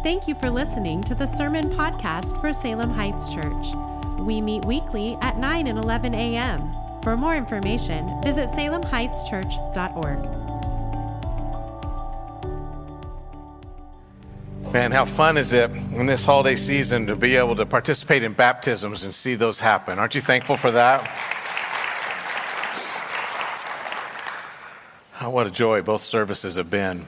Thank you for listening to the Sermon Podcast for Salem Heights Church. We meet weekly at 9 and 11 a.m. For more information, visit salemheightschurch.org. Man, how fun is it in this holiday season to be able to participate in baptisms and see those happen? Aren't you thankful for that? Oh, what a joy both services have been.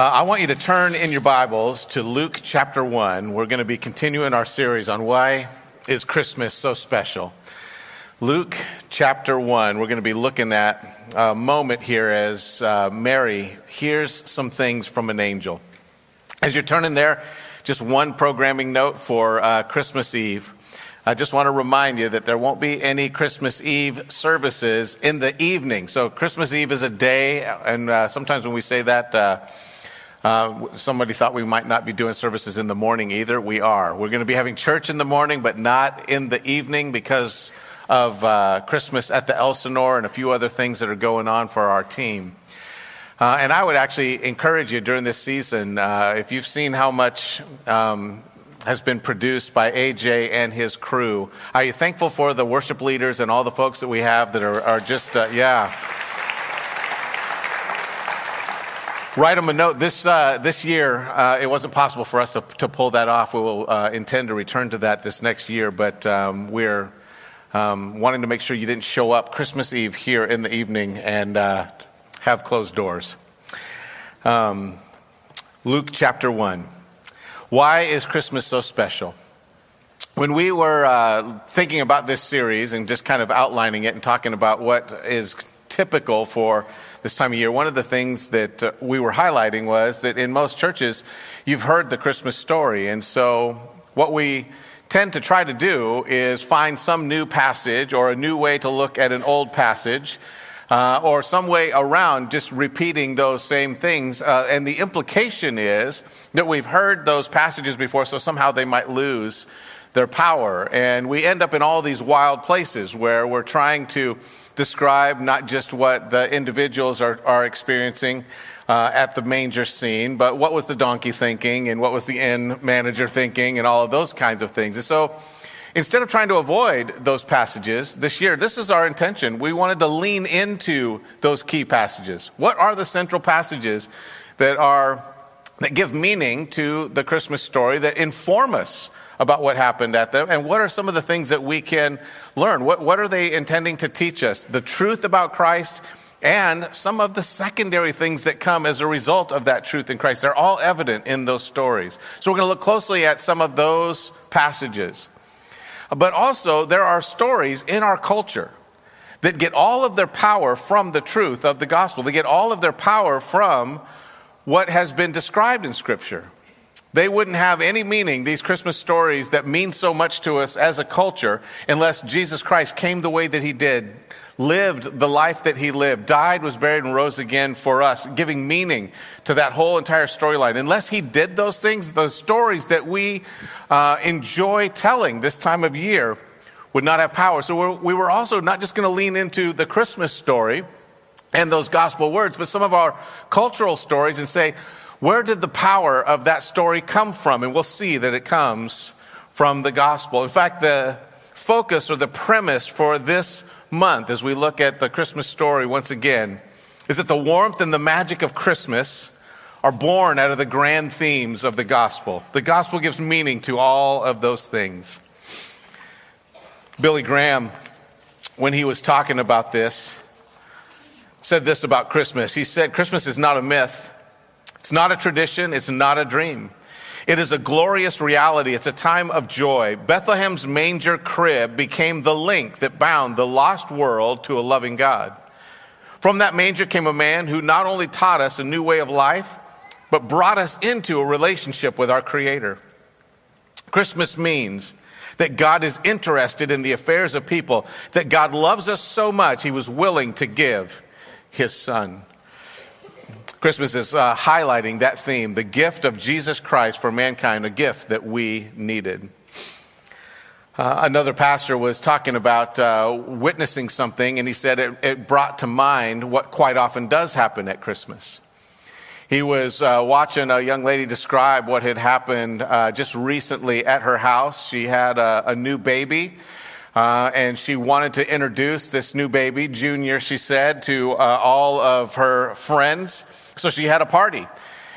Uh, I want you to turn in your Bibles to Luke chapter 1. We're going to be continuing our series on why is Christmas so special. Luke chapter 1, we're going to be looking at a moment here as uh, Mary hears some things from an angel. As you're turning there, just one programming note for uh, Christmas Eve. I just want to remind you that there won't be any Christmas Eve services in the evening. So, Christmas Eve is a day, and uh, sometimes when we say that, uh, somebody thought we might not be doing services in the morning either. We are. We're going to be having church in the morning, but not in the evening because of uh, Christmas at the Elsinore and a few other things that are going on for our team. Uh, and I would actually encourage you during this season, uh, if you've seen how much um, has been produced by AJ and his crew, are you thankful for the worship leaders and all the folks that we have that are, are just, uh, yeah. Write them a note. This, uh, this year, uh, it wasn't possible for us to, to pull that off. We will uh, intend to return to that this next year, but um, we're um, wanting to make sure you didn't show up Christmas Eve here in the evening and uh, have closed doors. Um, Luke chapter 1. Why is Christmas so special? When we were uh, thinking about this series and just kind of outlining it and talking about what is typical for this time of year, one of the things that uh, we were highlighting was that in most churches, you've heard the Christmas story. And so, what we tend to try to do is find some new passage or a new way to look at an old passage. Uh, or some way around just repeating those same things. Uh, and the implication is that we've heard those passages before, so somehow they might lose their power. And we end up in all these wild places where we're trying to describe not just what the individuals are, are experiencing uh, at the manger scene, but what was the donkey thinking and what was the inn manager thinking and all of those kinds of things. And so instead of trying to avoid those passages this year, this is our intention. We wanted to lean into those key passages. What are the central passages that are that give meaning to the Christmas story that inform us about what happened at them and what are some of the things that we can learn? What, what are they intending to teach us? The truth about Christ and some of the secondary things that come as a result of that truth in Christ. They're all evident in those stories. So we're going to look closely at some of those passages. But also, there are stories in our culture that get all of their power from the truth of the gospel. They get all of their power from what has been described in Scripture. They wouldn't have any meaning, these Christmas stories that mean so much to us as a culture, unless Jesus Christ came the way that he did, lived the life that he lived, died, was buried, and rose again for us, giving meaning to that whole entire storyline. Unless he did those things, those stories that we uh, enjoy telling this time of year would not have power. So we're, we were also not just going to lean into the Christmas story and those gospel words, but some of our cultural stories and say, where did the power of that story come from? And we'll see that it comes from the gospel. In fact, the focus or the premise for this month, as we look at the Christmas story once again, is that the warmth and the magic of Christmas are born out of the grand themes of the gospel. The gospel gives meaning to all of those things. Billy Graham, when he was talking about this, said this about Christmas. He said, Christmas is not a myth. It's not a tradition, it's not a dream. It is a glorious reality. It's a time of joy. Bethlehem's manger crib became the link that bound the lost world to a loving God. From that manger came a man who not only taught us a new way of life, but brought us into a relationship with our Creator. Christmas means that God is interested in the affairs of people, that God loves us so much, He was willing to give His Son. Christmas is uh, highlighting that theme the gift of Jesus Christ for mankind, a gift that we needed. Uh, another pastor was talking about uh, witnessing something, and he said it, it brought to mind what quite often does happen at Christmas. He was uh, watching a young lady describe what had happened uh, just recently at her house. She had a, a new baby. Uh, and she wanted to introduce this new baby, Junior, she said, to uh, all of her friends. So she had a party.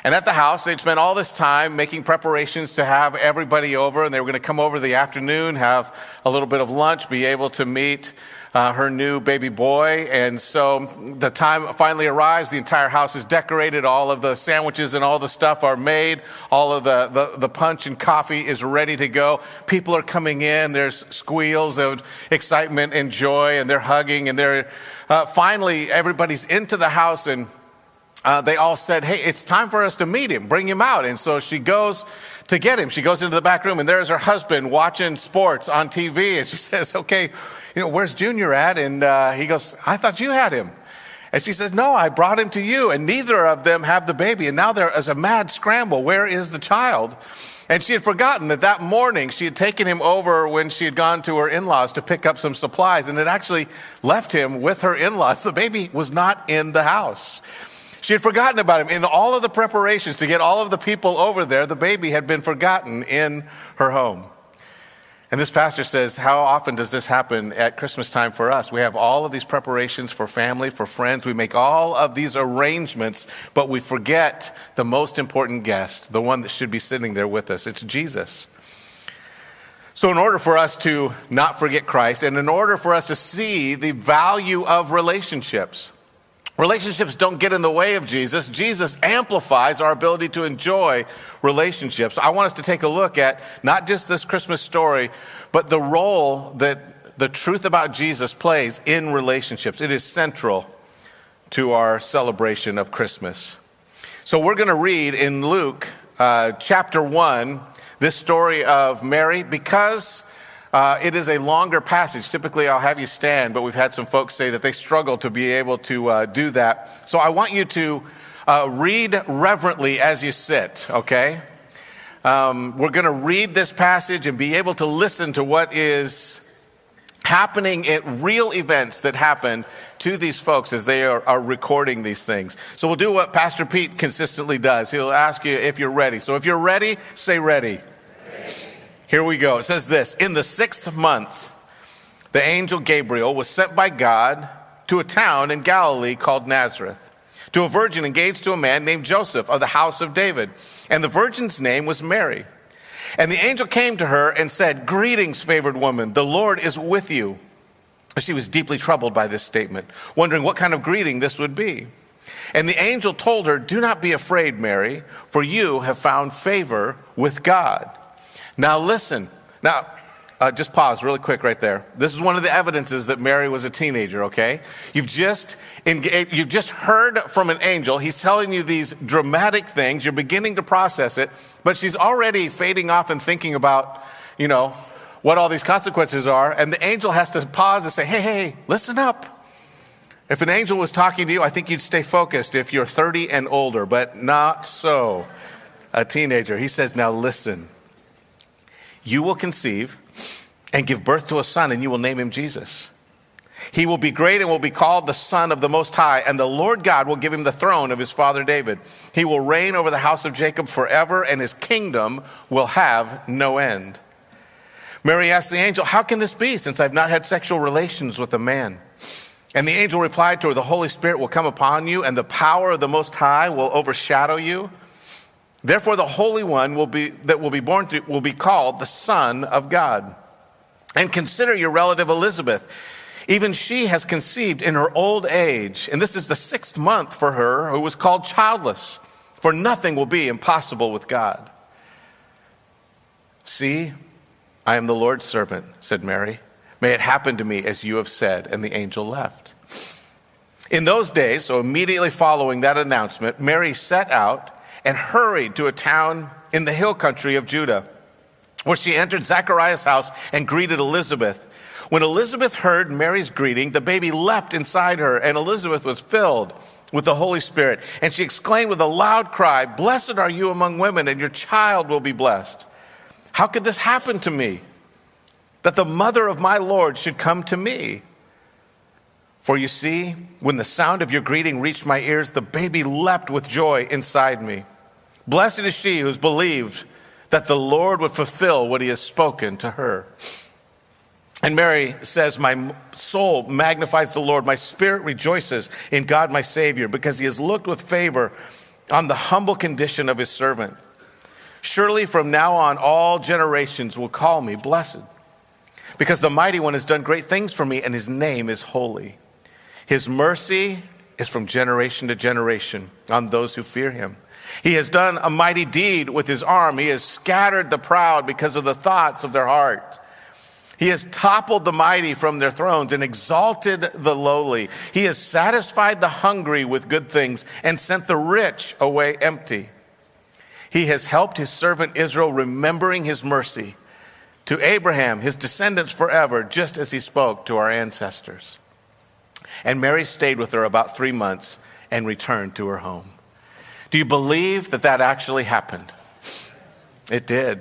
And at the house, they'd spent all this time making preparations to have everybody over, and they were going to come over the afternoon, have a little bit of lunch, be able to meet uh, her new baby boy. And so the time finally arrives. The entire house is decorated. All of the sandwiches and all the stuff are made. All of the, the, the punch and coffee is ready to go. People are coming in. There's squeals of excitement and joy, and they're hugging, and they're uh, finally everybody's into the house and uh, they all said, Hey, it's time for us to meet him, bring him out. And so she goes to get him. She goes into the back room, and there's her husband watching sports on TV. And she says, Okay, you know, where's Junior at? And uh, he goes, I thought you had him. And she says, No, I brought him to you. And neither of them have the baby. And now there is a mad scramble. Where is the child? And she had forgotten that that morning she had taken him over when she had gone to her in laws to pick up some supplies and had actually left him with her in laws. The baby was not in the house. She had forgotten about him. In all of the preparations to get all of the people over there, the baby had been forgotten in her home. And this pastor says, How often does this happen at Christmas time for us? We have all of these preparations for family, for friends. We make all of these arrangements, but we forget the most important guest, the one that should be sitting there with us. It's Jesus. So, in order for us to not forget Christ, and in order for us to see the value of relationships, Relationships don't get in the way of Jesus. Jesus amplifies our ability to enjoy relationships. I want us to take a look at not just this Christmas story, but the role that the truth about Jesus plays in relationships. It is central to our celebration of Christmas. So we're going to read in Luke uh, chapter 1 this story of Mary because uh, it is a longer passage. Typically, I'll have you stand, but we've had some folks say that they struggle to be able to uh, do that. So I want you to uh, read reverently as you sit, okay? Um, we're going to read this passage and be able to listen to what is happening at real events that happen to these folks as they are, are, recording these things. So we'll do what Pastor Pete consistently does. He'll ask you if you're ready. So if you're ready, say ready. Here we go. It says this In the sixth month, the angel Gabriel was sent by God to a town in Galilee called Nazareth, to a virgin engaged to a man named Joseph of the house of David. And the virgin's name was Mary. And the angel came to her and said, Greetings, favored woman, the Lord is with you. She was deeply troubled by this statement, wondering what kind of greeting this would be. And the angel told her, Do not be afraid, Mary, for you have found favor with God. Now, listen. Now, uh, just pause really quick right there. This is one of the evidences that Mary was a teenager, okay? You've just, engaged, you've just heard from an angel. He's telling you these dramatic things. You're beginning to process it, but she's already fading off and thinking about, you know, what all these consequences are. And the angel has to pause and say, hey, hey, listen up. If an angel was talking to you, I think you'd stay focused if you're 30 and older, but not so. A teenager. He says, now listen. You will conceive and give birth to a son, and you will name him Jesus. He will be great and will be called the Son of the Most High, and the Lord God will give him the throne of his father David. He will reign over the house of Jacob forever, and his kingdom will have no end. Mary asked the angel, How can this be, since I've not had sexual relations with a man? And the angel replied to her, The Holy Spirit will come upon you, and the power of the Most High will overshadow you. Therefore, the Holy One will be, that will be born will be called the Son of God. And consider your relative Elizabeth. Even she has conceived in her old age, and this is the sixth month for her who was called childless, for nothing will be impossible with God. See, I am the Lord's servant, said Mary. May it happen to me as you have said. And the angel left. In those days, so immediately following that announcement, Mary set out and hurried to a town in the hill country of Judah, where she entered Zechariah's house and greeted Elizabeth. When Elizabeth heard Mary's greeting, the baby leapt inside her, and Elizabeth was filled with the Holy Spirit. And she exclaimed with a loud cry, Blessed are you among women, and your child will be blessed. How could this happen to me? That the mother of my Lord should come to me? For you see, when the sound of your greeting reached my ears, the baby leapt with joy inside me. Blessed is she who's believed that the Lord would fulfill what he has spoken to her. And Mary says, My soul magnifies the Lord. My spirit rejoices in God my Savior because he has looked with favor on the humble condition of his servant. Surely from now on, all generations will call me blessed because the mighty one has done great things for me and his name is holy. His mercy is from generation to generation on those who fear him. He has done a mighty deed with his arm. He has scattered the proud because of the thoughts of their heart. He has toppled the mighty from their thrones and exalted the lowly. He has satisfied the hungry with good things and sent the rich away empty. He has helped his servant Israel, remembering his mercy to Abraham, his descendants forever, just as he spoke to our ancestors. And Mary stayed with her about three months and returned to her home. Do you believe that that actually happened? It did.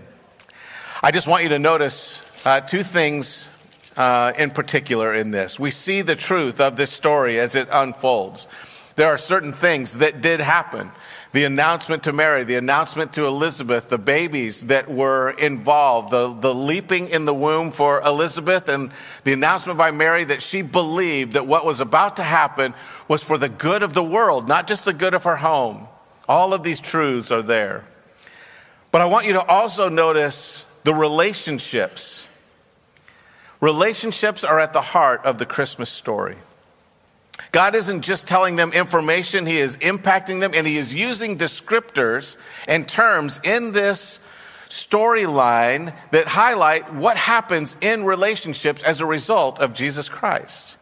I just want you to notice uh, two things uh, in particular in this. We see the truth of this story as it unfolds. There are certain things that did happen. The announcement to Mary, the announcement to Elizabeth, the babies that were involved, the, the leaping in the womb for Elizabeth, and the announcement by Mary that she believed that what was about to happen was for the good of the world, not just the good of her home. All of these truths are there. But I want you to also notice the relationships. Relationships are at the heart of the Christmas story. God isn't just telling them information, He is impacting them, and He is using descriptors and terms in this storyline that highlight what happens in relationships as a result of Jesus Christ.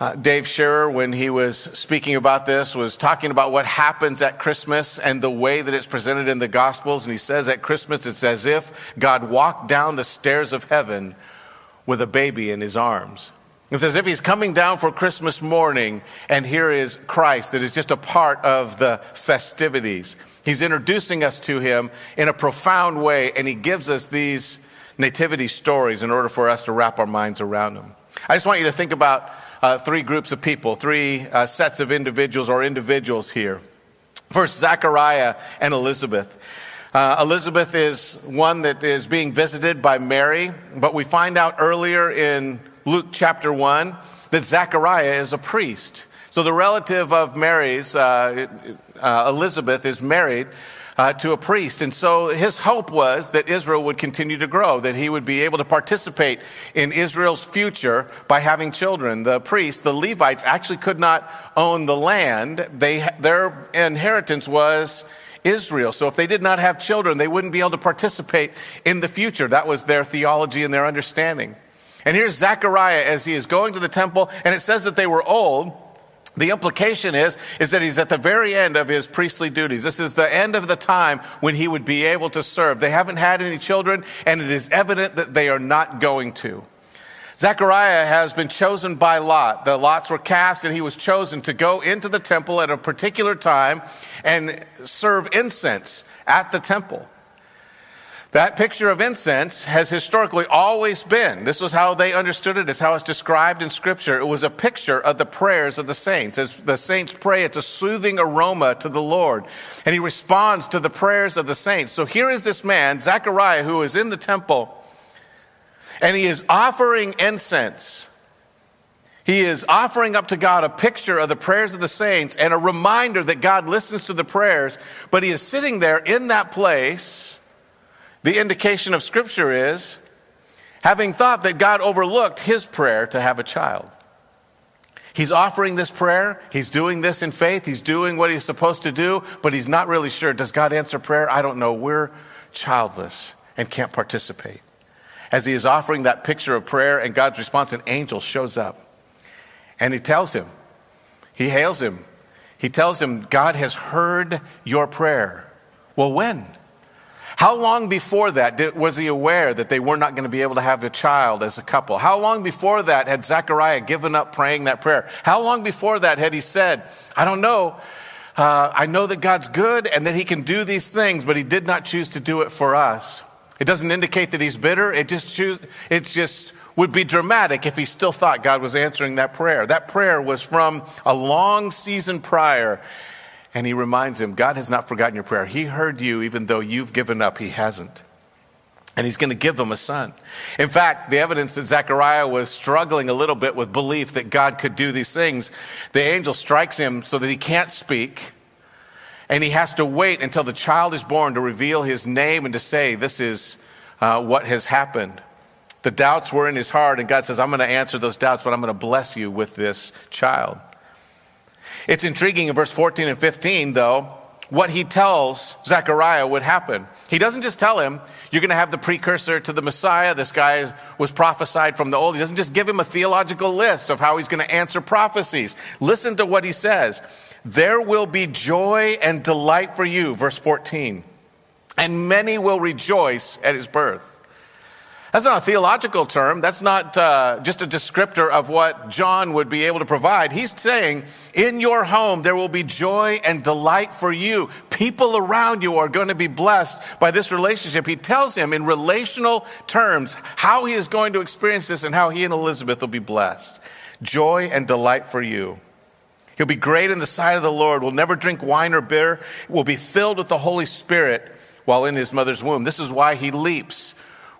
Uh, Dave Scherer, when he was speaking about this, was talking about what happens at Christmas and the way that it's presented in the Gospels. And he says at Christmas, it's as if God walked down the stairs of heaven with a baby in his arms. It's as if he's coming down for Christmas morning, and here is Christ that is just a part of the festivities. He's introducing us to him in a profound way, and he gives us these nativity stories in order for us to wrap our minds around them. I just want you to think about uh, three groups of people, three uh, sets of individuals or individuals here. First, Zechariah and Elizabeth. Uh, Elizabeth is one that is being visited by Mary, but we find out earlier in Luke chapter 1 that Zechariah is a priest. So the relative of Mary's, uh, uh, Elizabeth, is married uh, to a priest. And so his hope was that Israel would continue to grow, that he would be able to participate in Israel's future by having children. The priests, the Levites, actually could not own the land. They, their inheritance was Israel. So if they did not have children, they wouldn't be able to participate in the future. That was their theology and their understanding. And here's Zechariah as he is going to the temple, and it says that they were old. The implication is, is that he's at the very end of his priestly duties. This is the end of the time when he would be able to serve. They haven't had any children, and it is evident that they are not going to. Zechariah has been chosen by Lot. The lots were cast, and he was chosen to go into the temple at a particular time and serve incense at the temple. That picture of incense has historically always been, this was how they understood it, it's how it's described in Scripture. It was a picture of the prayers of the saints. As the saints pray, it's a soothing aroma to the Lord. And he responds to the prayers of the saints. So here is this man, Zechariah, who is in the temple, and he is offering incense. He is offering up to God a picture of the prayers of the saints and a reminder that God listens to the prayers, but he is sitting there in that place the indication of Scripture is having thought that God overlooked his prayer to have a child. He's offering this prayer. He's doing this in faith. He's doing what he's supposed to do, but he's not really sure. Does God answer prayer? I don't know. We're childless and can't participate. As he is offering that picture of prayer and God's response, an angel shows up and he tells him, he hails him. He tells him, God has heard your prayer. Well, when? How long before that did, was he aware that they were not going to be able to have a child as a couple? How long before that had Zechariah given up praying that prayer? How long before that had he said, I don't know, uh, I know that God's good and that he can do these things, but he did not choose to do it for us? It doesn't indicate that he's bitter. It just choose, just would be dramatic if he still thought God was answering that prayer. That prayer was from a long season prior. And he reminds him, God has not forgotten your prayer. He heard you even though you've given up, he hasn't. And he's going to give them a son. In fact, the evidence that Zechariah was struggling a little bit with belief that God could do these things, the angel strikes him so that he can't speak. And he has to wait until the child is born to reveal his name and to say, This is uh, what has happened. The doubts were in his heart, and God says, I'm going to answer those doubts, but I'm going to bless you with this child. It's intriguing in verse 14 and 15, though, what he tells Zechariah would happen. He doesn't just tell him, You're going to have the precursor to the Messiah. This guy was prophesied from the old. He doesn't just give him a theological list of how he's going to answer prophecies. Listen to what he says There will be joy and delight for you, verse 14, and many will rejoice at his birth. That's not a theological term. That's not uh, just a descriptor of what John would be able to provide. He's saying, in your home, there will be joy and delight for you. People around you are going to be blessed by this relationship. He tells him in relational terms how he is going to experience this and how he and Elizabeth will be blessed. Joy and delight for you. He'll be great in the sight of the Lord, will never drink wine or beer, will be filled with the Holy Spirit while in his mother's womb. This is why he leaps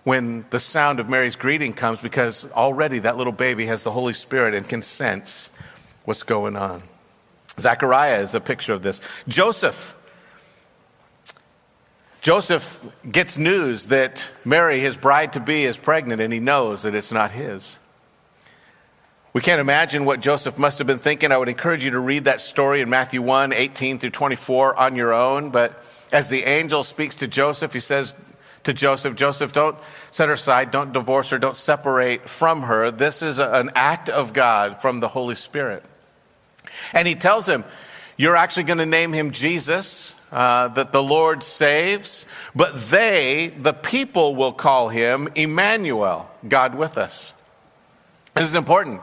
when the sound of Mary's greeting comes because already that little baby has the Holy Spirit and can sense what's going on. Zechariah is a picture of this. Joseph. Joseph gets news that Mary, his bride to be, is pregnant, and he knows that it's not his. We can't imagine what Joseph must have been thinking. I would encourage you to read that story in Matthew 1 18 through 24 on your own. But as the angel speaks to Joseph, he says, to Joseph, Joseph, don't set her aside, don't divorce her, don't separate from her. This is an act of God from the Holy Spirit. And he tells him, You're actually going to name him Jesus, uh, that the Lord saves, but they, the people, will call him Emmanuel, God with us. This is important.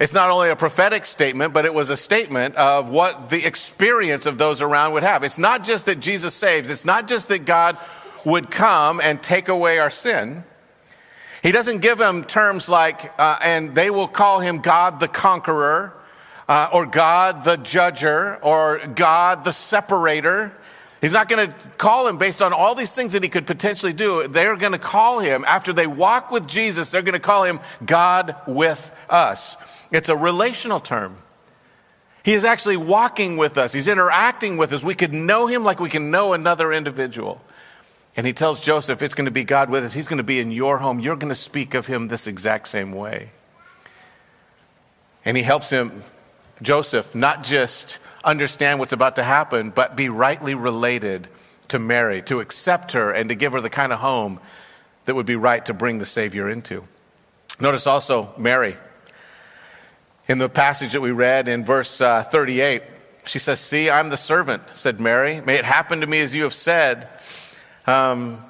It's not only a prophetic statement, but it was a statement of what the experience of those around would have. It's not just that Jesus saves, it's not just that God would come and take away our sin. He doesn't give them terms like, uh, and they will call him God the conqueror, uh, or God the judger, or God the separator. He's not going to call him based on all these things that he could potentially do. They're going to call him, after they walk with Jesus, they're going to call him God with us. It's a relational term. He is actually walking with us, he's interacting with us. We could know him like we can know another individual. And he tells Joseph, It's going to be God with us. He's going to be in your home. You're going to speak of him this exact same way. And he helps him, Joseph, not just understand what's about to happen, but be rightly related to Mary, to accept her, and to give her the kind of home that would be right to bring the Savior into. Notice also Mary. In the passage that we read in verse uh, 38, she says, See, I'm the servant, said Mary. May it happen to me as you have said. Um,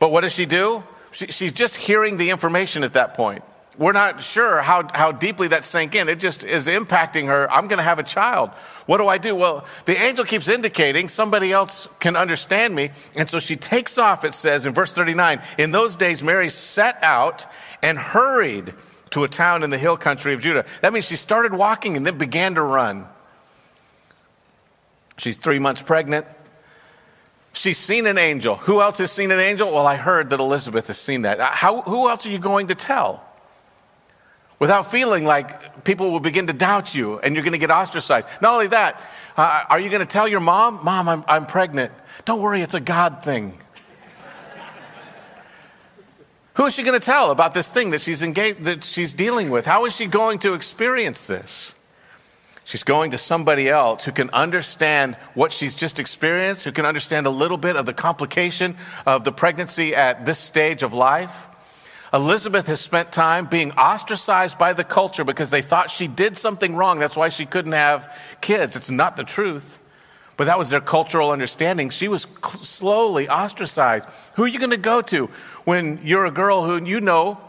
but what does she do? She, she's just hearing the information at that point. We're not sure how, how deeply that sank in. It just is impacting her. I'm going to have a child. What do I do? Well, the angel keeps indicating somebody else can understand me. And so she takes off, it says in verse 39. In those days, Mary set out and hurried to a town in the hill country of Judah. That means she started walking and then began to run. She's three months pregnant. She's seen an angel. Who else has seen an angel? Well, I heard that Elizabeth has seen that. How, who else are you going to tell? Without feeling like people will begin to doubt you and you're going to get ostracized. Not only that, uh, are you going to tell your mom, Mom, I'm, I'm pregnant? Don't worry, it's a God thing. Who is she going to tell about this thing that she's engaged, that she's dealing with? How is she going to experience this? She's going to somebody else who can understand what she's just experienced, who can understand a little bit of the complication of the pregnancy at this stage of life. Elizabeth has spent time being ostracized by the culture because they thought she did something wrong. That's why she couldn't have kids. It's not the truth. But that was their cultural understanding. She was slowly ostracized. Who are you going to go to when you're a girl who you know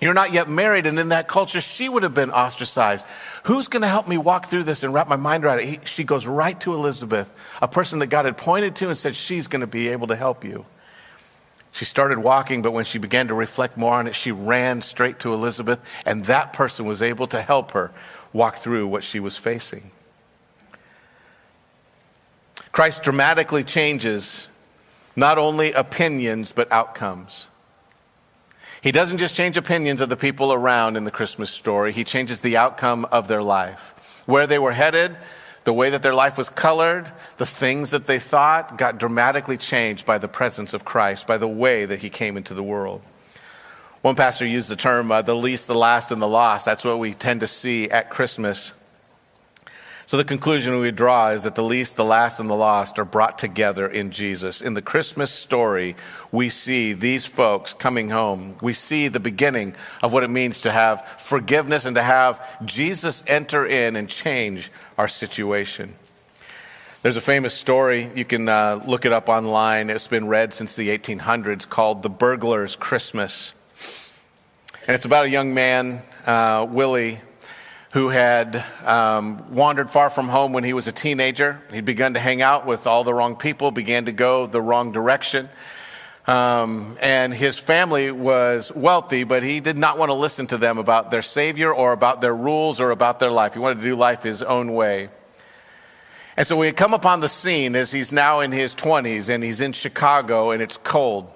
you're not yet married, and in that culture, she would have been ostracized. Who's going to help me walk through this and wrap my mind around it? He, she goes right to Elizabeth, a person that God had pointed to and said, She's going to be able to help you. She started walking, but when she began to reflect more on it, she ran straight to Elizabeth, and that person was able to help her walk through what she was facing. Christ dramatically changes not only opinions, but outcomes. He doesn't just change opinions of the people around in the Christmas story, he changes the outcome of their life. Where they were headed, the way that their life was colored, the things that they thought got dramatically changed by the presence of Christ, by the way that he came into the world. One pastor used the term uh, the least, the last, and the lost. That's what we tend to see at Christmas. So, the conclusion we draw is that the least, the last, and the lost are brought together in Jesus. In the Christmas story, we see these folks coming home. We see the beginning of what it means to have forgiveness and to have Jesus enter in and change our situation. There's a famous story, you can uh, look it up online. It's been read since the 1800s called The Burglar's Christmas. And it's about a young man, uh, Willie, who had um, wandered far from home when he was a teenager. He'd begun to hang out with all the wrong people, began to go the wrong direction. Um, and his family was wealthy, but he did not want to listen to them about their Savior or about their rules or about their life. He wanted to do life his own way. And so we come upon the scene as he's now in his 20s and he's in Chicago and it's cold.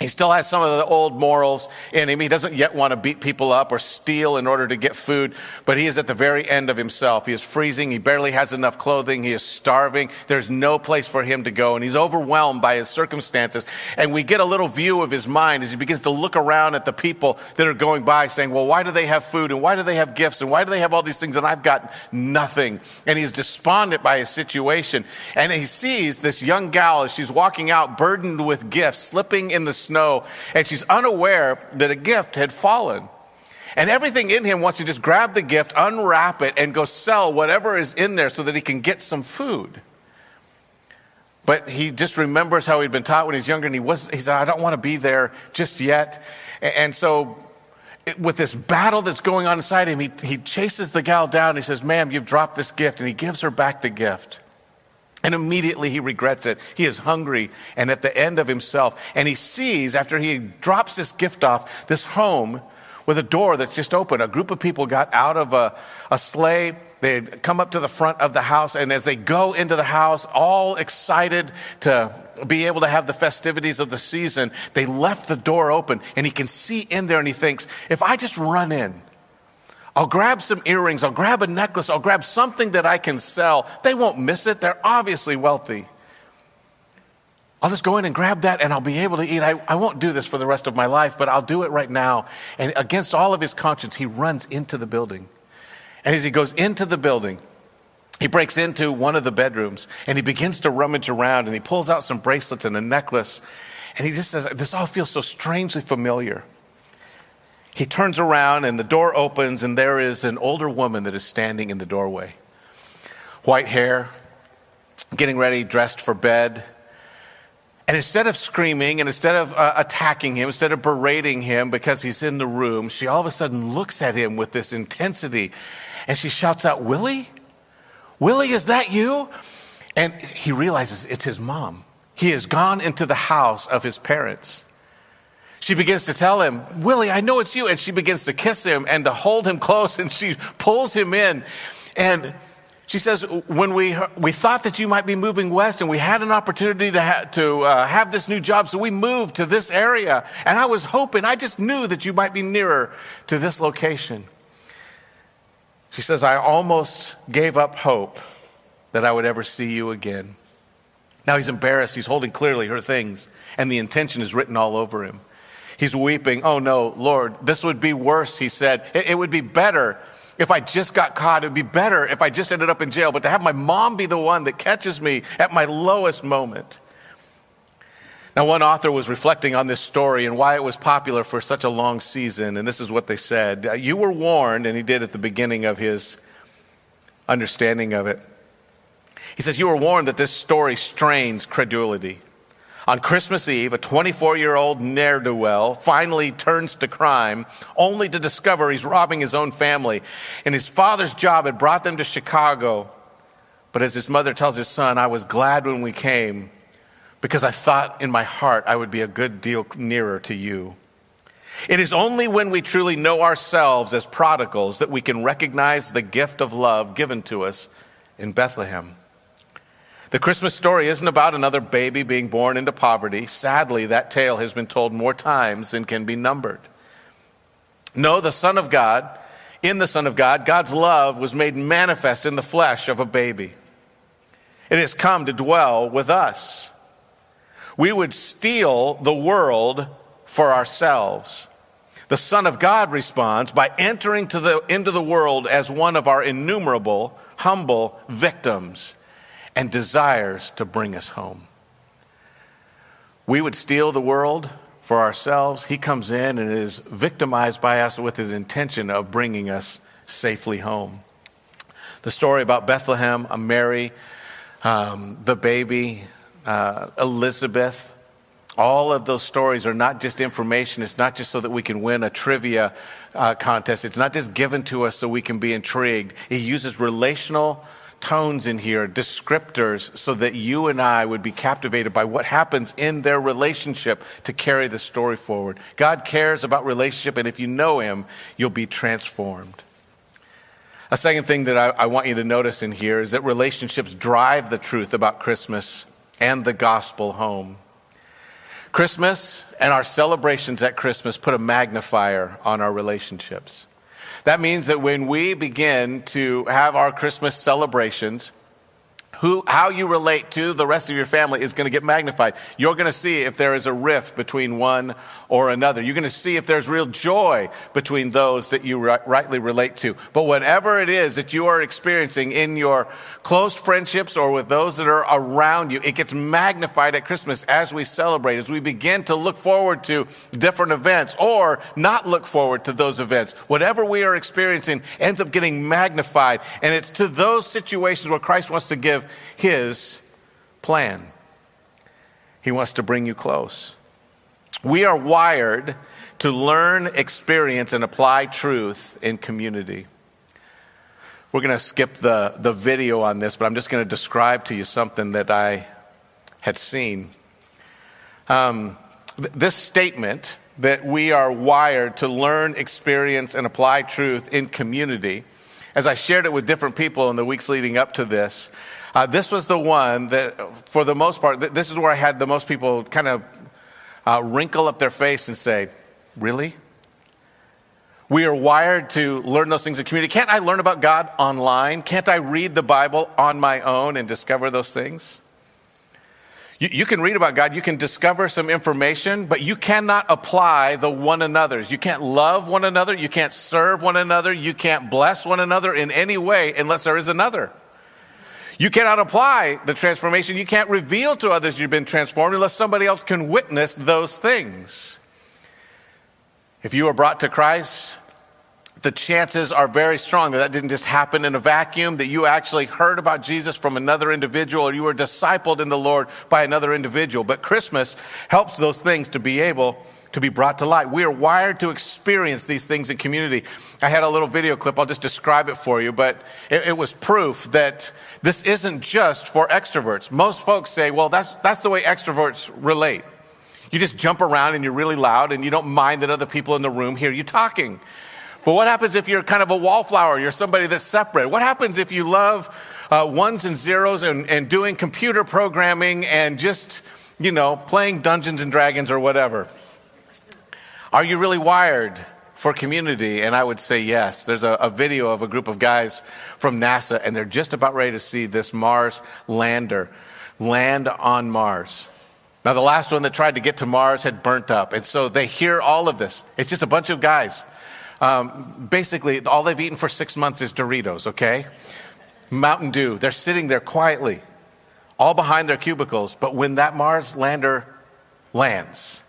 He still has some of the old morals in him. He doesn't yet want to beat people up or steal in order to get food, but he is at the very end of himself. He is freezing. He barely has enough clothing. He is starving. There's no place for him to go, and he's overwhelmed by his circumstances. And we get a little view of his mind as he begins to look around at the people that are going by, saying, Well, why do they have food? And why do they have gifts? And why do they have all these things? And I've got nothing. And he's despondent by his situation. And he sees this young gal as she's walking out, burdened with gifts, slipping in the snow, and she's unaware that a gift had fallen. And everything in him wants to just grab the gift, unwrap it, and go sell whatever is in there so that he can get some food. But he just remembers how he'd been taught when he was younger, and he was he said, I don't want to be there just yet. And so with this battle that's going on inside him, he, he chases the gal down. And He says, Ma'am, you've dropped this gift. And he gives her back the gift. And immediately he regrets it. He is hungry and at the end of himself. And he sees, after he drops this gift off, this home with a door that's just open. A group of people got out of a, a sleigh. They had come up to the front of the house. And as they go into the house, all excited to be able to have the festivities of the season, they left the door open. And he can see in there and he thinks, if I just run in, I'll grab some earrings, I'll grab a necklace, I'll grab something that I can sell. They won't miss it. They're obviously wealthy. I'll just go in and grab that and I'll be able to eat. I, I won't do this for the rest of my life, but I'll do it right now. And against all of his conscience, he runs into the building. And as he goes into the building, he breaks into one of the bedrooms and he begins to rummage around and he pulls out some bracelets and a necklace. And he just says, This all feels so strangely familiar. He turns around and the door opens, and there is an older woman that is standing in the doorway. White hair, getting ready, dressed for bed. And instead of screaming and instead of uh, attacking him, instead of berating him because he's in the room, she all of a sudden looks at him with this intensity and she shouts out, Willie? Willie, is that you? And he realizes it's his mom. He has gone into the house of his parents. She begins to tell him, Willie, I know it's you. And she begins to kiss him and to hold him close and she pulls him in. And she says, when we, we thought that you might be moving west and we had an opportunity to, ha- to uh, have this new job, so we moved to this area. And I was hoping, I just knew that you might be nearer to this location. She says, I almost gave up hope that I would ever see you again. Now he's embarrassed. He's holding clearly her things, and the intention is written all over him. He's weeping. Oh no, Lord, this would be worse, he said. It, it, would be better if I just got caught. It would be better if I just ended up in jail. But to have my mom be the one that catches me at my lowest moment. Now, one author was reflecting on this story and why it was popular for such a long season. And this is what they said uh, You were warned, and he did at the beginning of his understanding of it. He says, You were warned that this story strains credulity. On Christmas Eve, a 24 year old ne'er do well finally turns to crime only to discover he's robbing his own family. And his father's job had brought them to Chicago. But as his mother tells his son, I was glad when we came because I thought in my heart I would be a good deal nearer to you. It is only when we truly know ourselves as prodigals that we can recognize the gift of love given to us in Bethlehem. The Christmas story isn't about another baby being born into poverty. Sadly, that tale has been told more times than can be numbered. No, the Son of God, in the Son of God, God's love was made manifest in the flesh of a baby. It has come to dwell with us we would steal the world for ourselves. The Son of God responds by entering the, into the world as one of our innumerable, humble victims and desires to bring us home. We would steal the world for ourselves. He comes in and is victimized by us with his intention of bringing us safely home. The story about Bethlehem, Mary, um, the baby, uh, Elizabeth. All of those stories are not just information. It's not just so that we can win a trivia uh, contest. It's not just given to us so we can be intrigued. He uses relational tones in here, descriptors, so that you and I would be captivated by what happens in their relationship to carry the story forward. God cares about relationship, and if you know Him, you'll be transformed. A second thing that I, I want you to notice in here is that relationships drive the truth about Christmas and the gospel home. Christmas and our celebrations at Christmas put a magnifier on our relationships. That means that when we begin to have our Christmas celebrations, who, how you relate to the rest of your family is going to get magnified. You're going to see if there is a rift between one or another. You're going to see if there's real joy between those that you rightly relate to. But whatever it is that you are experiencing in your close friendships or with those that are around you, it gets magnified at Christmas as we celebrate, as we begin to look forward to different events or not look forward to those events. Whatever we are experiencing ends up getting magnified. And it's to those situations where Christ wants to give his plan. He wants to bring you close. We are wired to learn, experience, and apply truth in community. We're going to skip the, the video on this, but I'm just going to describe to you something that I had seen. Um, th- this statement that we are wired to learn, experience, and apply truth in community, as I shared it with different people in the weeks leading up to this, uh, this was the one that, for the most part, th- this is where I had the most people kind of uh, wrinkle up their face and say, Really? We are wired to learn those things in community. Can't I learn about God online? Can't I read the Bible on my own and discover those things? You, you, can read about God, you can discover some information, but you cannot apply the one another's. You can't love one another, you can't serve one another, you can't bless one another in any way unless there is another. You cannot apply the transformation. You can't reveal to others you've been transformed unless somebody else can witness those things. If you were brought to Christ, the chances are very strong that that didn't just happen in a vacuum, that you actually heard about Jesus from another individual or you were discipled in the Lord by another individual. But Christmas helps those things to be able to be brought to light. We are wired to experience these things in community. I had a little video clip, I'll just describe it for you, but it, it was proof that this isn't just for extroverts. Most folks say, well, that's, that's the way extroverts relate. You just jump around and you're really loud and you don't mind that other people in the room hear you talking. But what happens if you're kind of a wallflower? You're somebody that's separate. What happens if you love uh, ones and zeros and, and doing computer programming and just, you know, playing Dungeons and Dragons or whatever? Are you really wired for community? And I would say yes. There's a, a, video of a group of guys from NASA, and they're just about ready to see this Mars lander land on Mars. Now, the last one that tried to get to Mars had burnt up. And so they hear all of this. It's just a bunch of guys. Um, basically, all they've eaten for six months is Doritos, okay? Mountain Dew. They're sitting there quietly, all behind their cubicles. But when that Mars lander lands,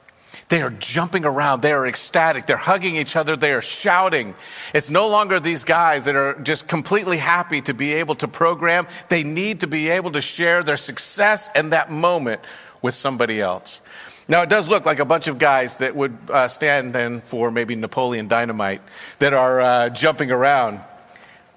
they are jumping around. They are ecstatic. They're hugging each other. They are shouting. It's no longer these guys that are just completely happy to be able to program. They need to be able to share their success and that moment with somebody else. Now, it does look like a bunch of guys that would uh, stand then for maybe Napoleon Dynamite that are uh, jumping around.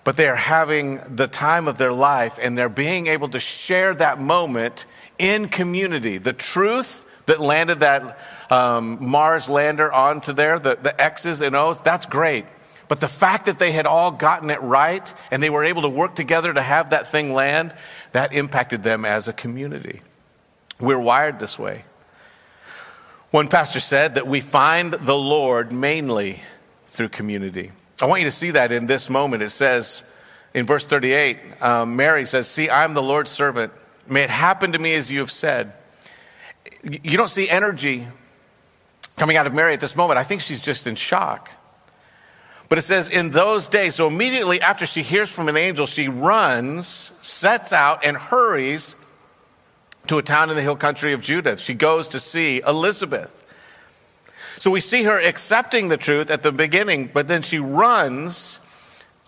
but they are having the time of their life and they're being able to share that moment in community. The truth that landed that um, Mars lander onto there, the, the X's and O's, that's great. But the fact that they had all gotten it right and they were able to work together to have that thing land, that impacted them as a community. We're wired this way. One pastor said that we find the Lord mainly through community. I want you to see that in this moment. It says in verse 38, um, Mary says, See, I'm the Lord's servant. May it happen to me as you have said. You don't see energy coming out of Mary at this moment. I think she's just in shock. But it says, in those days, so immediately after she hears from an angel, she runs, sets out, and hurries to a town in the hill country of Judah. She goes to see Elizabeth. So we see her accepting the truth at the beginning, but then she runs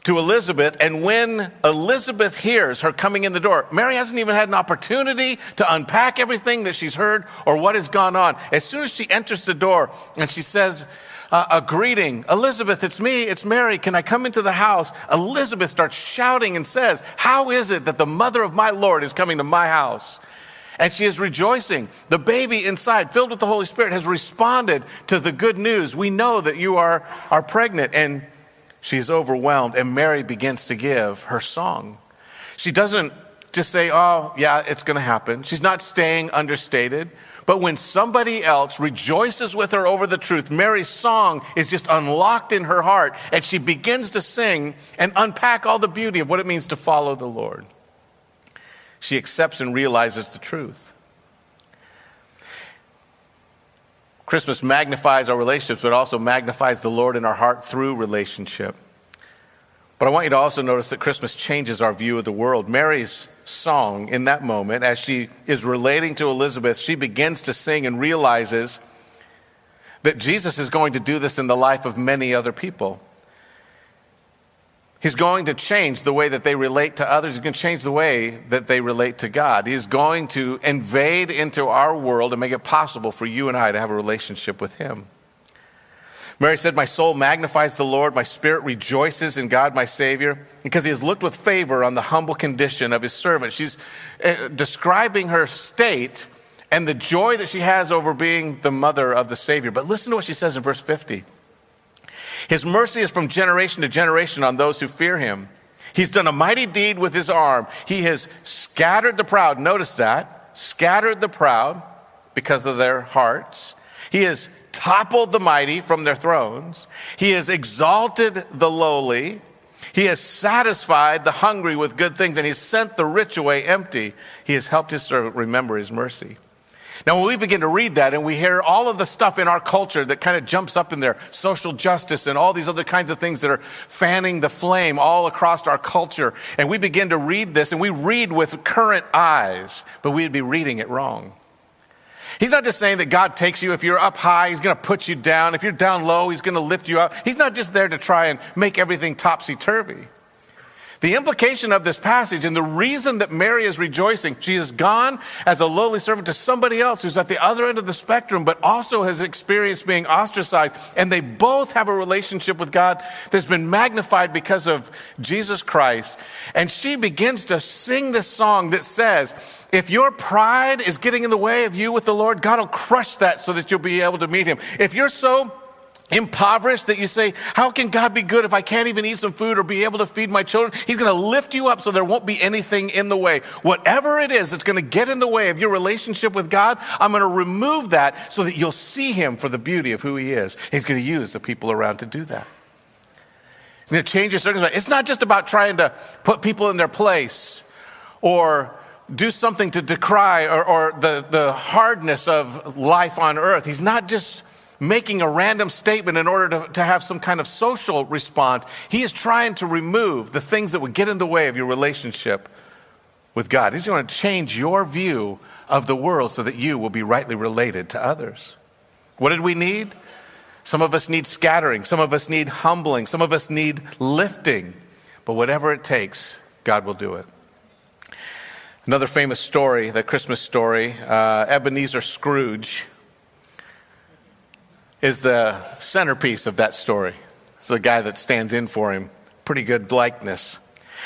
to Elizabeth. And when Elizabeth hears her coming in the door, Mary hasn't even had an opportunity to unpack everything that she's heard or what has gone on. As soon as she enters the door and she says, uh, a greeting. Elizabeth, it's me, it's Mary. Can I come into the house? Elizabeth starts shouting and says, How is it that the mother of my Lord is coming to my house? and she is rejoicing. The baby inside, filled with the Holy Spirit, has responded to the good news. We know that you are, are pregnant, and she's overwhelmed. And Mary begins to give her song. She doesn't just say, Oh, yeah, it's going to happen. She's not staying understated. But when somebody else rejoices with her over the truth, Mary's song is just unlocked in her heart, and she begins to sing and unpack all the beauty of what it means to follow the Lord she accepts and realizes the truth. Christmas magnifies our relationships, but also magnifies the Lord in our heart through relationship. But I want you to also notice that Christmas changes our view of the world. Mary's song in that moment, as she is relating to Elizabeth, she begins to sing and realizes that Jesus is going to do this in the life of many other people. He's going to change the way that they relate to others. He's going to change the way that they relate to God. He's going to invade into our world and make it possible for you and I to have a relationship with Him. Mary said, My soul magnifies the Lord, my spirit rejoices in God, my Savior, because He has looked with favor on the humble condition of His servant. She's uh, describing her state and the joy that she has over being the mother of the Savior. But listen to what she says in verse 50. His mercy is from generation to generation on those who fear him. He's done a mighty deed with his arm. He has scattered the proud. Notice that. Scattered the proud because of their hearts. He has toppled the mighty from their thrones. He has exalted the lowly. He has satisfied the hungry with good things, and he's sent the rich away empty. He has helped his servant remember his mercy. Now, when we begin to read that and we hear all of the stuff in our culture that kind of jumps up in there, social justice and all these other kinds of things that are fanning the flame all across our culture, and we begin to read this and we read with current eyes, but we'd be reading it wrong. He's not just saying that God takes you. If you're up high, He's going to put you down. If you're down low, He's going to lift you up. He's not just there to try and make everything topsy turvy. The implication of this passage and the reason that Mary is rejoicing, she has gone as a lowly servant to somebody else who's at the other end of the spectrum, but also has experienced being ostracized. And they both have a relationship with God that's been magnified because of Jesus Christ. And she begins to sing this song that says, if your pride is getting in the way of you with the Lord, God will crush that so that you'll be able to meet Him. If you're so impoverished that you say, How can God be good if I can't even eat some food or be able to feed my children? He's going to lift you up so there won't be anything in the way. Whatever it is that's going to get in the way of your relationship with God, I'm going to remove that so that you'll see Him for the beauty of who He is. He's going to use the people around to do that. He's going to change your circumstances. It's not just about trying to put people in their place or do something to decry or, or the, the hardness of life on earth. He's not just making a random statement in order to, to have some kind of social response. He is trying to remove the things that would get in the way of your relationship with God. He's going to change your view of the world so that you will be rightly related to others. What did we need? Some of us need scattering. Some of us need humbling. Some of us need lifting. But whatever it takes, God will do it. Another famous story, the Christmas story, uh, Ebenezer Scrooge is the centerpiece of that story. It's the guy that stands in for him. Pretty good likeness.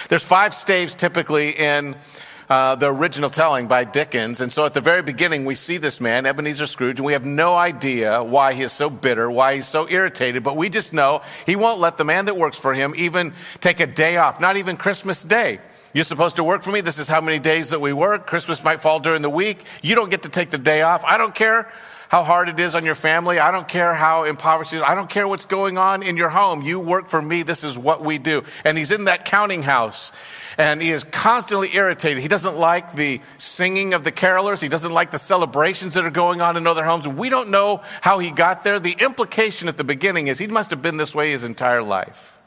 There's five staves typically in uh, the original telling by Dickens. And so at the very beginning, we see this man, Ebenezer Scrooge, and we have no idea why he is so bitter, why he's so irritated, but we just know he won't let the man that works for him even take a day off, not even Christmas Day. You're supposed to work for me. This is how many days that we work. Christmas might fall during the week. You don't get to take the day off. I don't care how hard it is on your family. I don't care how impoverished. I don't care what's going on in your home. You work for me. This is what we do. And he's in that counting house and he is constantly irritated. He doesn't like the singing of the carolers. He doesn't like the celebrations that are going on in other homes. We don't know how he got there. The implication at the beginning is he must have been this way his entire life.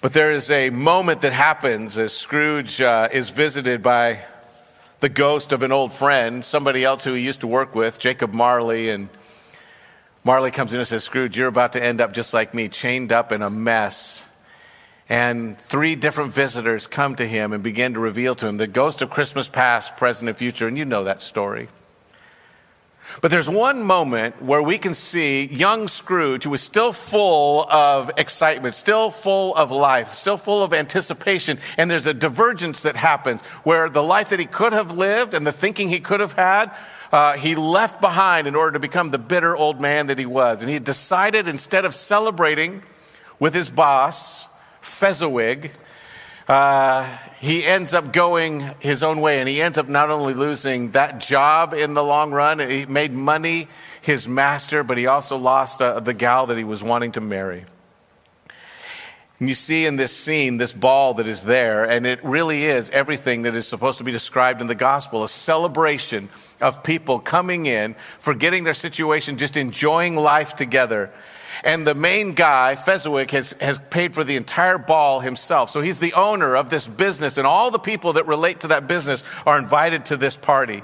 But there is a moment that happens as Scrooge uh, is visited by the ghost of an old friend, somebody else who he used to work with, Jacob Marley. And Marley comes in and says, Scrooge, you're about to end up just like me, chained up in a mess and three different visitors come to him and begin to reveal to him the ghost of Christmas past, present, and future. And you know that story. But there's one moment where we can see young Scrooge, who is still full of excitement, still full of life, still full of anticipation. And there's a divergence that happens where the life that he could have lived and the thinking he could have had, uh, he left behind in order to become the bitter old man that he was. And he decided instead of celebrating with his boss, Fezziwig, uh, he ends up going his own way and he ends up not only losing that job in the long run, he made money, his master, but he also lost uh, the gal that he was wanting to marry. And you see in this scene this ball that is there, and it really is everything that is supposed to be described in the gospel a celebration of people coming in, forgetting their situation, just enjoying life together. And the main guy, Fezziwig, has, has paid for the entire ball himself. So he's the owner of this business, and all the people that relate to that business are invited to this party.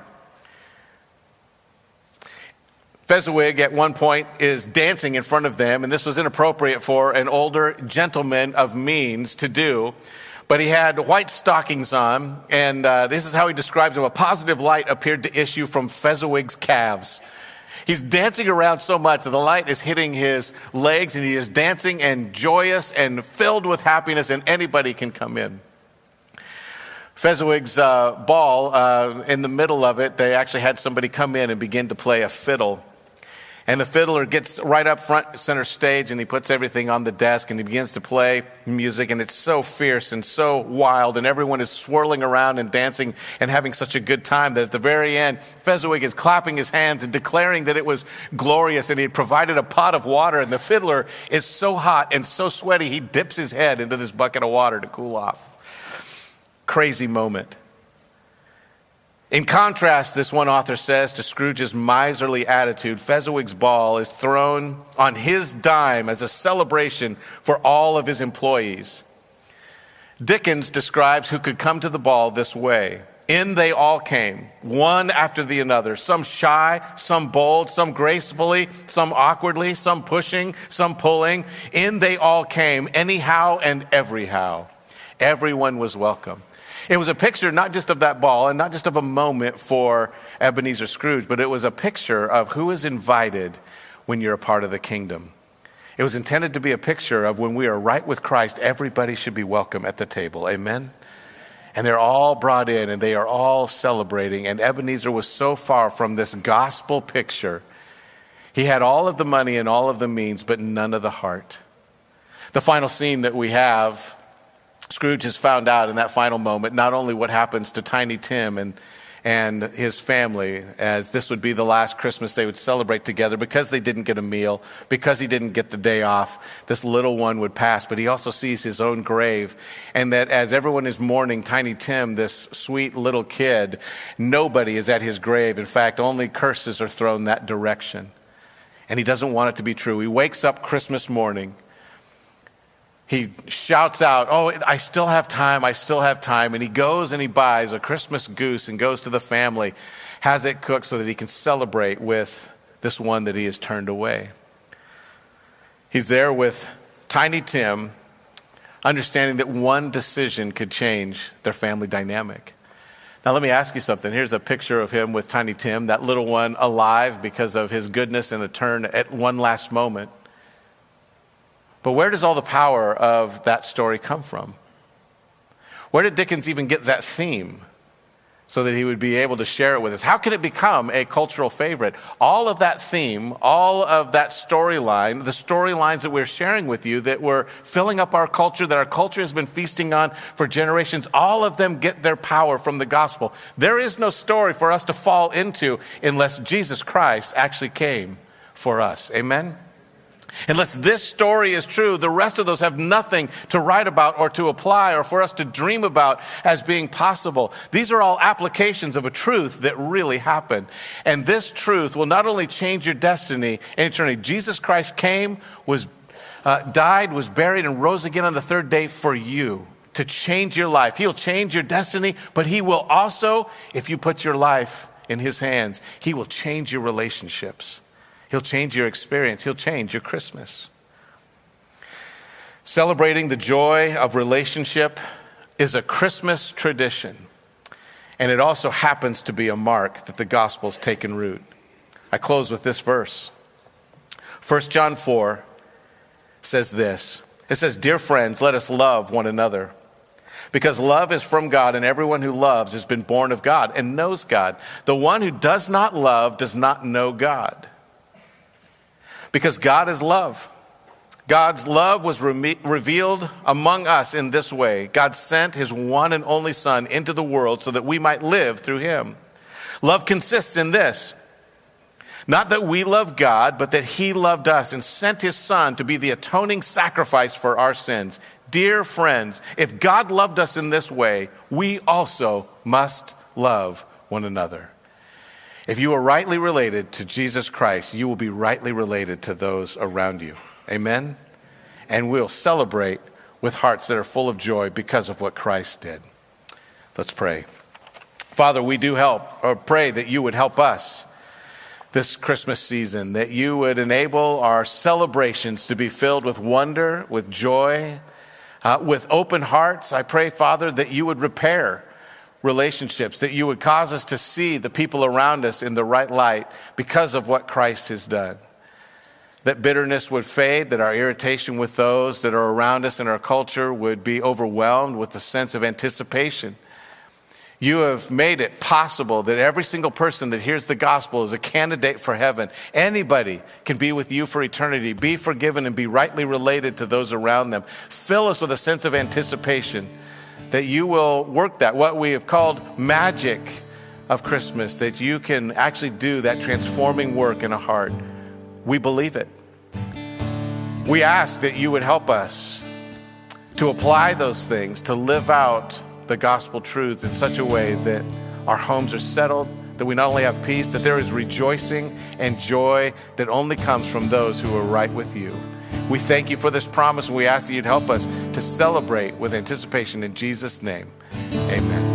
Fezziwig at one point is dancing in front of them, and this was inappropriate for an older gentleman of means to do. But he had white stockings on, and uh, this is how he describes them. A positive light appeared to issue from Fezziwig's calves. He's dancing around so much that the light is hitting his legs and he is dancing and joyous and filled with happiness, and anybody can come in. Fezziwig's uh, ball, uh, in the middle of it, they actually had somebody come in and begin to play a fiddle. And the fiddler gets right up front, center stage, and he puts everything on the desk and he begins to play music. And it's so fierce and so wild, and everyone is swirling around and dancing and having such a good time that at the very end, Fezziwig is clapping his hands and declaring that it was glorious. And he had provided a pot of water, and the fiddler is so hot and so sweaty, he dips his head into this bucket of water to cool off. Crazy moment. In contrast, this one author says to Scrooge's miserly attitude, Fezziwig's ball is thrown on his dime as a celebration for all of his employees. Dickens describes who could come to the ball this way. In they all came, one after the another, some shy, some bold, some gracefully, some awkwardly, some pushing, some pulling. In they all came, anyhow and everyhow. Everyone was welcome. It was a picture not just of that ball and not just of a moment for Ebenezer Scrooge, but it was a picture of who is invited when you're a part of the kingdom. It was intended to be a picture of when we are right with Christ, everybody should be welcome at the table. Amen? And they're all brought in and they are all celebrating. And Ebenezer was so far from this gospel picture. He had all of the money and all of the means, but none of the heart. The final scene that we have Scrooge has found out in that final moment not only what happens to Tiny Tim and, and his family, as this would be the last Christmas they would celebrate together because they didn't get a meal, because he didn't get the day off, this little one would pass. But he also sees his own grave, and that as everyone is mourning Tiny Tim, this sweet little kid, nobody is at his grave. In fact, only curses are thrown that direction. And he doesn't want it to be true. He wakes up Christmas morning he shouts out, Oh, I still have time, I still have time. And he goes and he buys a Christmas goose and goes to the family, has it cooked so that he can celebrate with this one that he has turned away. He's there with Tiny Tim, understanding that one decision could change their family dynamic. Now, let me ask you something. Here's a picture of him with Tiny Tim, that little one alive because of his goodness and the turn at one last moment. But where does all the power of that story come from? Where did Dickens even get that theme? so that he would be able to share it with us. How can it become a cultural favorite? All of that theme, all of that storyline, the storylines that we're sharing with you that we're filling up our culture, that our culture has been feasting on for generations, all of them get their power from the gospel. There is no story for us to fall into unless Jesus Christ actually came for us. Amen? Unless this story is true, the rest of those have nothing to write about or to apply or for us to dream about as being possible. These are all applications of a truth that really happened. And this truth will not only change your destiny in eternity, Jesus Christ came, was, uh, died, was buried, and rose again on the third day for you to change your life. He'll change your destiny, but He will also, if you put your life in His hands, He will change your relationships. He'll change your experience, He'll change your Christmas. Celebrating the joy of relationship is a Christmas tradition, and it also happens to be a mark that the gospel's taken root. I close with this verse. 1 John 4 says this It says, Dear friends, let us love one another. Because love is from God, and everyone who loves has been born of God and knows God. The one who does not love does not know God because God is love. God's love was re- revealed among us in this way God sent his one and only Son into the world so that we might live through him. Love consists in this not that we love God, but that he loved us and sent his Son to be the atoning sacrifice for our sins. Dear friends, if God loved us in this way, we also must love one another. If you are rightly related to Jesus Christ, you will be rightly related to those around you. Amen? And we'll celebrate with hearts that are full of joy because of what Christ did. Let's pray. Father, we do help or pray that you would help us this Christmas season, that you would enable our celebrations to be filled with wonder, with joy, uh, with open hearts. I pray, Father, that you would repair relationships, that you would cause us to see the people around us in the right light because of what Christ has done. That bitterness would fade, that our irritation with those that are around us in our culture would be overwhelmed with the sense of anticipation. You have made it possible that every single person that hears the gospel is a candidate for heaven. Anybody can be with you for eternity, be forgiven, and be rightly related to those around them. Fill us with a sense of anticipation that you will work that, what we have called magic of Christmas, that you can actually do that transforming work in a heart. We believe it. We ask that you would help us to apply those things, to live out the gospel truths in such a way that our homes are settled, that we not only have peace, that there is rejoicing and joy that only comes from those who are right with you. We thank you for this promise and we ask that you'd help us to celebrate with anticipation in Jesus' name. Amen.